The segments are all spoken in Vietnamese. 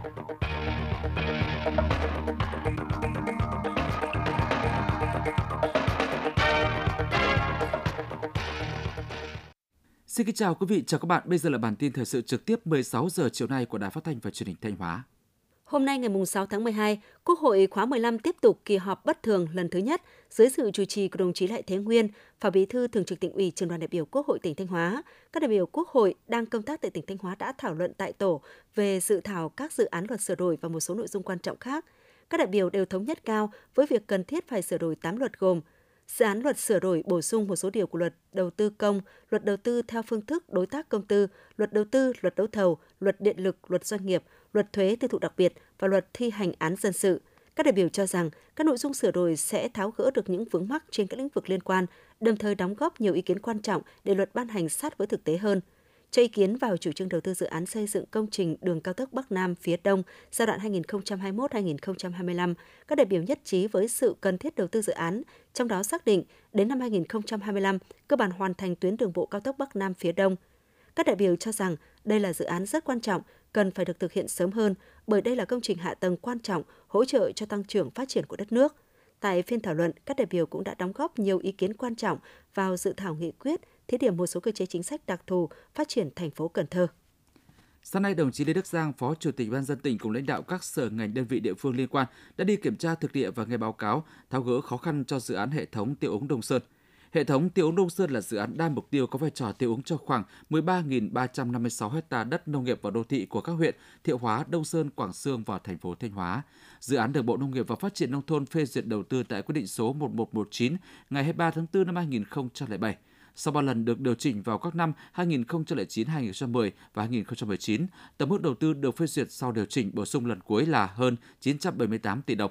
Xin kính chào quý vị, chào các bạn. Bây giờ là bản tin thời sự trực tiếp 16 giờ chiều nay của Đài Phát thanh và Truyền hình Thanh Hóa. Hôm nay ngày 6 tháng 12, Quốc hội khóa 15 tiếp tục kỳ họp bất thường lần thứ nhất dưới sự chủ trì của đồng chí Lại Thế Nguyên, Phó Bí thư Thường trực Tỉnh ủy, Trường đoàn đại biểu Quốc hội tỉnh Thanh Hóa. Các đại biểu Quốc hội đang công tác tại tỉnh Thanh Hóa đã thảo luận tại tổ về dự thảo các dự án luật sửa đổi và một số nội dung quan trọng khác. Các đại biểu đều thống nhất cao với việc cần thiết phải sửa đổi 8 luật gồm dự án luật sửa đổi bổ sung một số điều của luật đầu tư công, luật đầu tư theo phương thức đối tác công tư, luật đầu tư, luật đấu thầu, luật điện lực, luật doanh nghiệp, luật thuế tiêu thụ đặc biệt và luật thi hành án dân sự. Các đại biểu cho rằng các nội dung sửa đổi sẽ tháo gỡ được những vướng mắc trên các lĩnh vực liên quan, đồng thời đóng góp nhiều ý kiến quan trọng để luật ban hành sát với thực tế hơn – cho ý kiến vào chủ trương đầu tư dự án xây dựng công trình đường cao tốc Bắc Nam phía Đông giai đoạn 2021-2025, các đại biểu nhất trí với sự cần thiết đầu tư dự án, trong đó xác định đến năm 2025 cơ bản hoàn thành tuyến đường bộ cao tốc Bắc Nam phía Đông. Các đại biểu cho rằng đây là dự án rất quan trọng, cần phải được thực hiện sớm hơn bởi đây là công trình hạ tầng quan trọng hỗ trợ cho tăng trưởng phát triển của đất nước. Tại phiên thảo luận, các đại biểu cũng đã đóng góp nhiều ý kiến quan trọng vào dự thảo nghị quyết thí điểm một số cơ chế chính sách đặc thù phát triển thành phố Cần Thơ. Sáng nay, đồng chí Lê Đức Giang, Phó Chủ tịch Ban dân tỉnh cùng lãnh đạo các sở ngành đơn vị địa phương liên quan đã đi kiểm tra thực địa và nghe báo cáo tháo gỡ khó khăn cho dự án hệ thống tiêu ống Đông Sơn. Hệ thống tiêu úng Đông Sơn là dự án đa mục tiêu có vai trò tiêu úng cho khoảng 13.356 ha đất nông nghiệp và đô thị của các huyện Thiệu Hóa, Đông Sơn, Quảng Sương và thành phố Thanh Hóa. Dự án được Bộ Nông nghiệp và Phát triển Nông thôn phê duyệt đầu tư tại quyết định số 1119 ngày 23 tháng 4 năm 2007 sau 3 lần được điều chỉnh vào các năm 2009, 2010 và 2019, tổng mức đầu tư được phê duyệt sau điều chỉnh bổ sung lần cuối là hơn 978 tỷ đồng.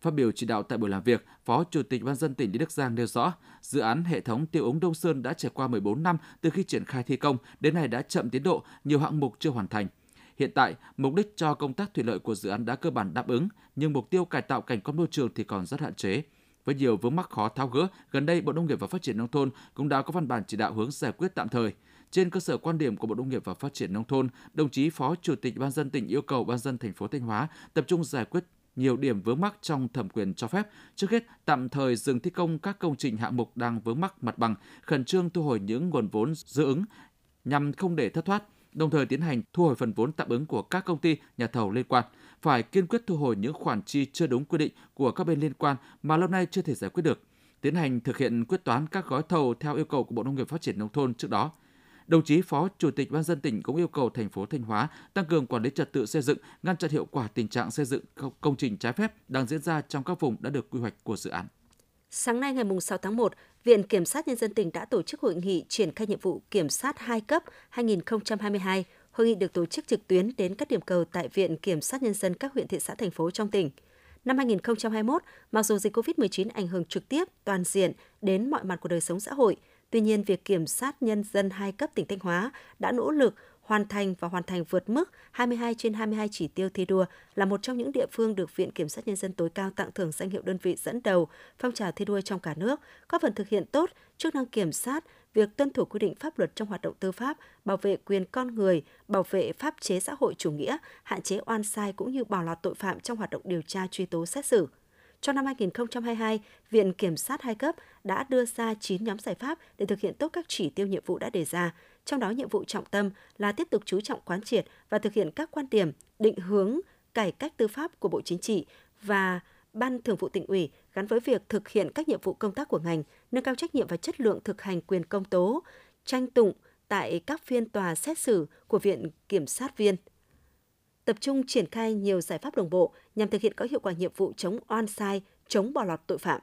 Phát biểu chỉ đạo tại buổi làm việc, Phó Chủ tịch Ban dân tỉnh Lý Đức Giang nêu rõ, dự án hệ thống tiêu ống Đông Sơn đã trải qua 14 năm từ khi triển khai thi công, đến nay đã chậm tiến độ, nhiều hạng mục chưa hoàn thành. Hiện tại, mục đích cho công tác thủy lợi của dự án đã cơ bản đáp ứng, nhưng mục tiêu cải tạo cảnh quan môi trường thì còn rất hạn chế. Với nhiều vướng mắc khó tháo gỡ, gần đây Bộ Nông nghiệp và Phát triển Nông thôn cũng đã có văn bản chỉ đạo hướng giải quyết tạm thời. Trên cơ sở quan điểm của Bộ Nông nghiệp và Phát triển Nông thôn, đồng chí Phó Chủ tịch Ban dân tỉnh yêu cầu Ban dân thành phố Thanh Hóa tập trung giải quyết nhiều điểm vướng mắc trong thẩm quyền cho phép. Trước hết, tạm thời dừng thi công các công trình hạng mục đang vướng mắc mặt bằng, khẩn trương thu hồi những nguồn vốn dự ứng nhằm không để thất thoát, đồng thời tiến hành thu hồi phần vốn tạm ứng của các công ty, nhà thầu liên quan phải kiên quyết thu hồi những khoản chi chưa đúng quy định của các bên liên quan mà lâu nay chưa thể giải quyết được, tiến hành thực hiện quyết toán các gói thầu theo yêu cầu của Bộ Nông nghiệp Phát triển nông thôn trước đó. Đồng chí Phó Chủ tịch Ban dân tỉnh cũng yêu cầu thành phố Thanh Hóa tăng cường quản lý trật tự xây dựng, ngăn chặn hiệu quả tình trạng xây dựng công trình trái phép đang diễn ra trong các vùng đã được quy hoạch của dự án. Sáng nay ngày 6 tháng 1, Viện Kiểm sát Nhân dân tỉnh đã tổ chức hội nghị triển khai nhiệm vụ kiểm sát 2 cấp 2022 Hội nghị được tổ chức trực tuyến đến các điểm cầu tại Viện Kiểm sát Nhân dân các huyện thị xã thành phố trong tỉnh. Năm 2021, mặc dù dịch COVID-19 ảnh hưởng trực tiếp toàn diện đến mọi mặt của đời sống xã hội, tuy nhiên việc Kiểm sát Nhân dân hai cấp tỉnh Thanh Hóa đã nỗ lực hoàn thành và hoàn thành vượt mức 22 trên 22 chỉ tiêu thi đua là một trong những địa phương được Viện Kiểm sát Nhân dân tối cao tặng thưởng danh hiệu đơn vị dẫn đầu phong trào thi đua trong cả nước, góp phần thực hiện tốt chức năng kiểm sát, việc tuân thủ quy định pháp luật trong hoạt động tư pháp, bảo vệ quyền con người, bảo vệ pháp chế xã hội chủ nghĩa, hạn chế oan sai cũng như bảo lọt tội phạm trong hoạt động điều tra truy tố xét xử. Trong năm 2022, Viện Kiểm sát hai cấp đã đưa ra 9 nhóm giải pháp để thực hiện tốt các chỉ tiêu nhiệm vụ đã đề ra, trong đó nhiệm vụ trọng tâm là tiếp tục chú trọng quán triệt và thực hiện các quan điểm, định hướng, cải cách tư pháp của Bộ Chính trị và Ban Thường vụ tỉnh ủy gắn với việc thực hiện các nhiệm vụ công tác của ngành, nâng cao trách nhiệm và chất lượng thực hành quyền công tố, tranh tụng tại các phiên tòa xét xử của Viện Kiểm sát viên. Tập trung triển khai nhiều giải pháp đồng bộ nhằm thực hiện có hiệu quả nhiệm vụ chống oan sai, chống bỏ lọt tội phạm.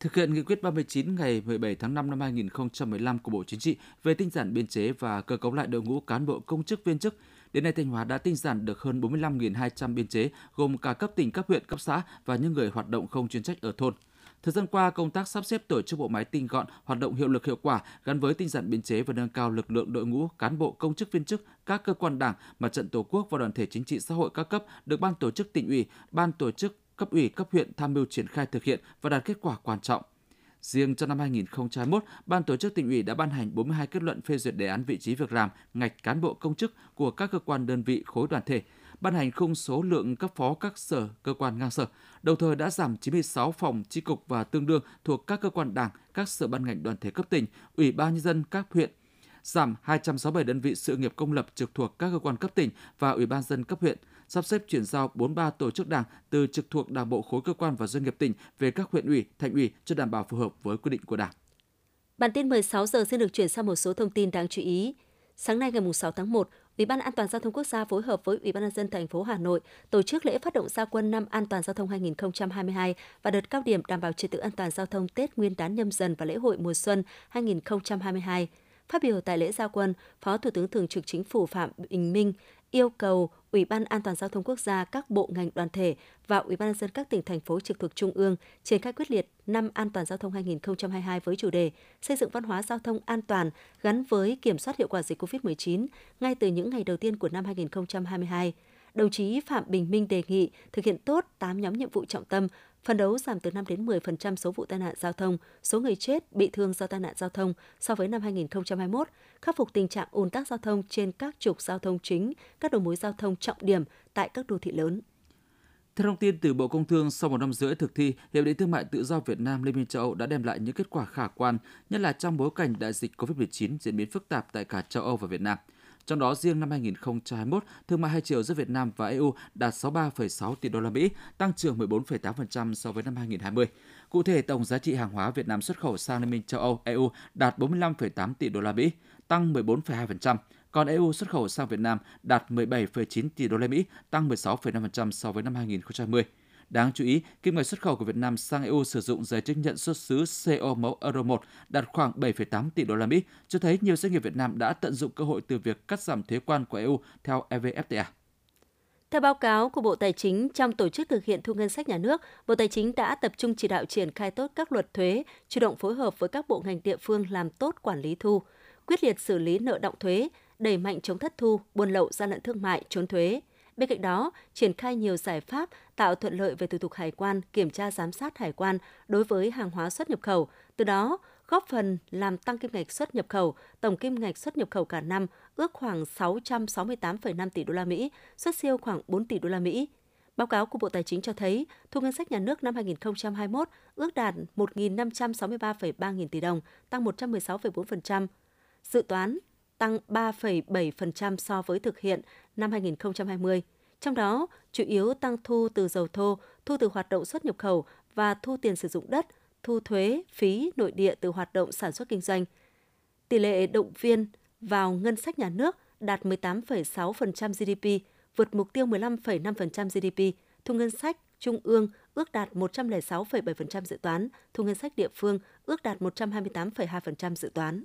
Thực hiện nghị quyết 39 ngày 17 tháng 5 năm 2015 của Bộ Chính trị về tinh giản biên chế và cơ cấu lại đội ngũ cán bộ công chức viên chức, Đến nay, Thanh Hóa đã tinh giản được hơn 45.200 biên chế, gồm cả cấp tỉnh, cấp huyện, cấp xã và những người hoạt động không chuyên trách ở thôn. Thời gian qua, công tác sắp xếp tổ chức bộ máy tinh gọn, hoạt động hiệu lực hiệu quả gắn với tinh giản biên chế và nâng cao lực lượng đội ngũ cán bộ công chức viên chức các cơ quan đảng, mặt trận tổ quốc và đoàn thể chính trị xã hội các cấp được ban tổ chức tỉnh ủy, ban tổ chức cấp ủy cấp huyện tham mưu triển khai thực hiện và đạt kết quả quan trọng. Riêng trong năm 2021, Ban tổ chức tỉnh ủy đã ban hành 42 kết luận phê duyệt đề án vị trí việc làm, ngạch cán bộ công chức của các cơ quan đơn vị khối đoàn thể ban hành khung số lượng cấp phó các sở, cơ quan ngang sở, đồng thời đã giảm 96 phòng chi cục và tương đương thuộc các cơ quan đảng, các sở ban ngành đoàn thể cấp tỉnh, ủy ban nhân dân các huyện, giảm 267 đơn vị sự nghiệp công lập trực thuộc các cơ quan cấp tỉnh và ủy ban dân cấp huyện, sắp xếp chuyển giao 43 tổ chức đảng từ trực thuộc Đảng bộ khối cơ quan và doanh nghiệp tỉnh về các huyện ủy, thành ủy cho đảm bảo phù hợp với quy định của Đảng. Bản tin 16 giờ sẽ được chuyển sang một số thông tin đáng chú ý. Sáng nay ngày 6 tháng 1, Ủy ban An toàn giao thông quốc gia phối hợp với Ủy ban nhân dân thành phố Hà Nội tổ chức lễ phát động gia quân năm an toàn giao thông 2022 và đợt cao điểm đảm bảo trật tự an toàn giao thông Tết Nguyên đán nhâm dần và lễ hội mùa xuân 2022. Phát biểu tại lễ gia quân, Phó Thủ tướng Thường trực Chính phủ Phạm Bình Minh yêu cầu Ủy ban An toàn giao thông quốc gia, các bộ ngành đoàn thể và Ủy ban nhân dân các tỉnh thành phố trực thuộc trung ương triển khai quyết liệt năm an toàn giao thông 2022 với chủ đề xây dựng văn hóa giao thông an toàn gắn với kiểm soát hiệu quả dịch COVID-19 ngay từ những ngày đầu tiên của năm 2022 đồng chí Phạm Bình Minh đề nghị thực hiện tốt 8 nhóm nhiệm vụ trọng tâm, phấn đấu giảm từ 5 đến 10% số vụ tai nạn giao thông, số người chết, bị thương do tai nạn giao thông so với năm 2021, khắc phục tình trạng ùn tắc giao thông trên các trục giao thông chính, các đầu mối giao thông trọng điểm tại các đô thị lớn. Theo thông tin từ Bộ Công Thương, sau một năm rưỡi thực thi, Hiệp định Thương mại Tự do Việt Nam Liên minh châu Âu đã đem lại những kết quả khả quan, nhất là trong bối cảnh đại dịch COVID-19 diễn biến phức tạp tại cả châu Âu và Việt Nam. Trong đó riêng năm 2021, thương mại hai chiều giữa Việt Nam và EU đạt 63,6 tỷ đô la Mỹ, tăng trưởng 14,8% so với năm 2020. Cụ thể, tổng giá trị hàng hóa Việt Nam xuất khẩu sang Liên minh châu Âu EU đạt 45,8 tỷ đô la Mỹ, tăng 14,2%, còn EU xuất khẩu sang Việt Nam đạt 17,9 tỷ đô la Mỹ, tăng 16,5% so với năm 2020. Đáng chú ý, kim ngạch xuất khẩu của Việt Nam sang EU sử dụng giấy chứng nhận xuất xứ CO mẫu Euro 1 đạt khoảng 7,8 tỷ đô la Mỹ, cho thấy nhiều doanh nghiệp Việt Nam đã tận dụng cơ hội từ việc cắt giảm thuế quan của EU theo EVFTA. Theo báo cáo của Bộ Tài chính, trong tổ chức thực hiện thu ngân sách nhà nước, Bộ Tài chính đã tập trung chỉ đạo triển khai tốt các luật thuế, chủ động phối hợp với các bộ ngành địa phương làm tốt quản lý thu, quyết liệt xử lý nợ động thuế, đẩy mạnh chống thất thu, buôn lậu, gian lận thương mại, trốn thuế. Bên cạnh đó, triển khai nhiều giải pháp tạo thuận lợi về thủ tục hải quan, kiểm tra giám sát hải quan đối với hàng hóa xuất nhập khẩu, từ đó góp phần làm tăng kim ngạch xuất nhập khẩu, tổng kim ngạch xuất nhập khẩu cả năm ước khoảng 668,5 tỷ đô la Mỹ, xuất siêu khoảng 4 tỷ đô la Mỹ. Báo cáo của Bộ Tài chính cho thấy, thu ngân sách nhà nước năm 2021 ước đạt 1.563,3 nghìn tỷ đồng, tăng 116,4%. Dự toán tăng 3,7% so với thực hiện năm 2020. Trong đó, chủ yếu tăng thu từ dầu thô, thu từ hoạt động xuất nhập khẩu và thu tiền sử dụng đất, thu thuế, phí nội địa từ hoạt động sản xuất kinh doanh. Tỷ lệ động viên vào ngân sách nhà nước đạt 18,6% GDP, vượt mục tiêu 15,5% GDP. Thu ngân sách trung ương ước đạt 106,7% dự toán, thu ngân sách địa phương ước đạt 128,2% dự toán.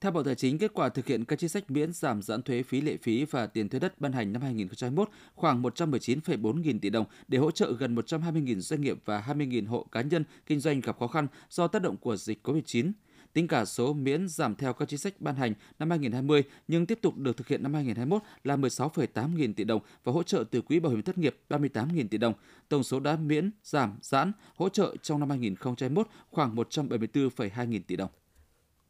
Theo Bộ Tài chính, kết quả thực hiện các chính sách miễn giảm giãn thuế phí lệ phí và tiền thuế đất ban hành năm 2021 khoảng 119,4 nghìn tỷ đồng để hỗ trợ gần 120 nghìn doanh nghiệp và 20 nghìn hộ cá nhân kinh doanh gặp khó khăn do tác động của dịch COVID-19. Tính cả số miễn giảm theo các chính sách ban hành năm 2020 nhưng tiếp tục được thực hiện năm 2021 là 16,8 nghìn tỷ đồng và hỗ trợ từ quỹ bảo hiểm thất nghiệp 38 nghìn tỷ đồng. Tổng số đã miễn, giảm, giãn, hỗ trợ trong năm 2021 khoảng 174,2 nghìn tỷ đồng.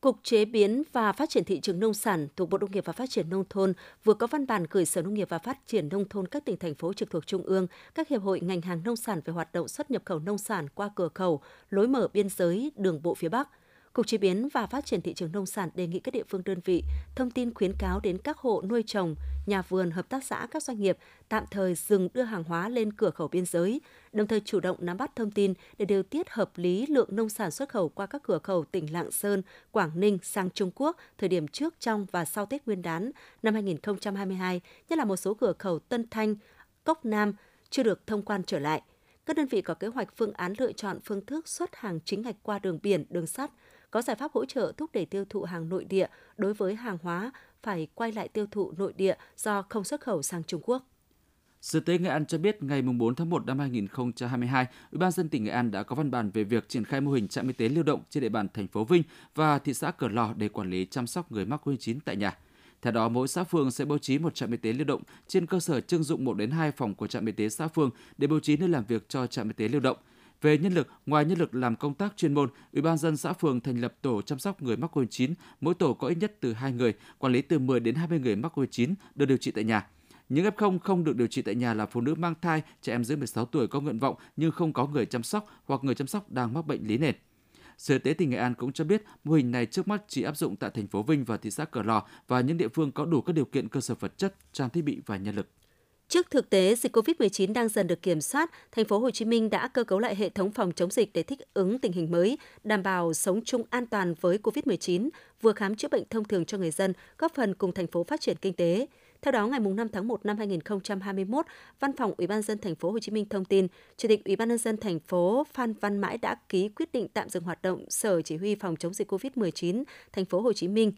Cục Chế biến và Phát triển thị trường nông sản thuộc Bộ Nông nghiệp và Phát triển nông thôn vừa có văn bản gửi Sở Nông nghiệp và Phát triển nông thôn các tỉnh thành phố trực thuộc trung ương, các hiệp hội ngành hàng nông sản về hoạt động xuất nhập khẩu nông sản qua cửa khẩu, lối mở biên giới, đường bộ phía Bắc. Cục Chế biến và Phát triển thị trường nông sản đề nghị các địa phương đơn vị thông tin khuyến cáo đến các hộ nuôi trồng, nhà vườn, hợp tác xã, các doanh nghiệp tạm thời dừng đưa hàng hóa lên cửa khẩu biên giới, đồng thời chủ động nắm bắt thông tin để điều tiết hợp lý lượng nông sản xuất khẩu qua các cửa khẩu tỉnh Lạng Sơn, Quảng Ninh sang Trung Quốc thời điểm trước, trong và sau Tết Nguyên đán năm 2022, nhất là một số cửa khẩu Tân Thanh, Cốc Nam chưa được thông quan trở lại. Các đơn vị có kế hoạch phương án lựa chọn phương thức xuất hàng chính ngạch qua đường biển, đường sắt, có giải pháp hỗ trợ thúc đẩy tiêu thụ hàng nội địa đối với hàng hóa phải quay lại tiêu thụ nội địa do không xuất khẩu sang Trung Quốc. Sở Tế Nghệ An cho biết ngày 4 tháng 1 năm 2022, Ủy ban dân tỉnh Nghệ An đã có văn bản về việc triển khai mô hình trạm y tế lưu động trên địa bàn thành phố Vinh và thị xã Cửa Lò để quản lý chăm sóc người mắc COVID-19 tại nhà. Theo đó, mỗi xã phường sẽ bố trí một trạm y tế lưu động trên cơ sở trưng dụng 1 đến 2 phòng của trạm y tế xã phường để bố trí nơi làm việc cho trạm y tế lưu động. Về nhân lực, ngoài nhân lực làm công tác chuyên môn, Ủy ban dân xã phường thành lập tổ chăm sóc người mắc COVID-19, mỗi tổ có ít nhất từ 2 người, quản lý từ 10 đến 20 người mắc COVID-19 được điều trị tại nhà. Những F0 không được điều trị tại nhà là phụ nữ mang thai, trẻ em dưới 16 tuổi có nguyện vọng nhưng không có người chăm sóc hoặc người chăm sóc đang mắc bệnh lý nền. Sở Y tế tỉnh Nghệ An cũng cho biết mô hình này trước mắt chỉ áp dụng tại thành phố Vinh và thị xã cửa Lò và những địa phương có đủ các điều kiện cơ sở vật chất, trang thiết bị và nhân lực. Trước thực tế dịch COVID-19 đang dần được kiểm soát, thành phố Hồ Chí Minh đã cơ cấu lại hệ thống phòng chống dịch để thích ứng tình hình mới, đảm bảo sống chung an toàn với COVID-19, vừa khám chữa bệnh thông thường cho người dân, góp phần cùng thành phố phát triển kinh tế. Theo đó, ngày 5 tháng 1 năm 2021, Văn phòng Ủy ban dân thành phố Hồ Chí Minh thông tin, Chủ tịch Ủy ban nhân dân thành phố Phan Văn Mãi đã ký quyết định tạm dừng hoạt động Sở Chỉ huy phòng chống dịch COVID-19 thành phố Hồ Chí Minh.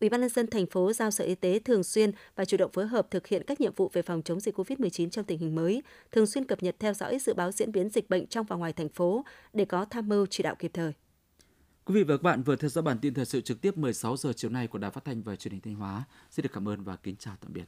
Ủy ban nhân dân thành phố giao Sở Y tế thường xuyên và chủ động phối hợp thực hiện các nhiệm vụ về phòng chống dịch COVID-19 trong tình hình mới, thường xuyên cập nhật theo dõi dự báo diễn biến dịch bệnh trong và ngoài thành phố để có tham mưu chỉ đạo kịp thời. Quý vị và các bạn vừa theo dõi bản tin thời sự trực tiếp 16 giờ chiều nay của Đài Phát thanh và Truyền hình Thanh Hóa. Xin được cảm ơn và kính chào tạm biệt.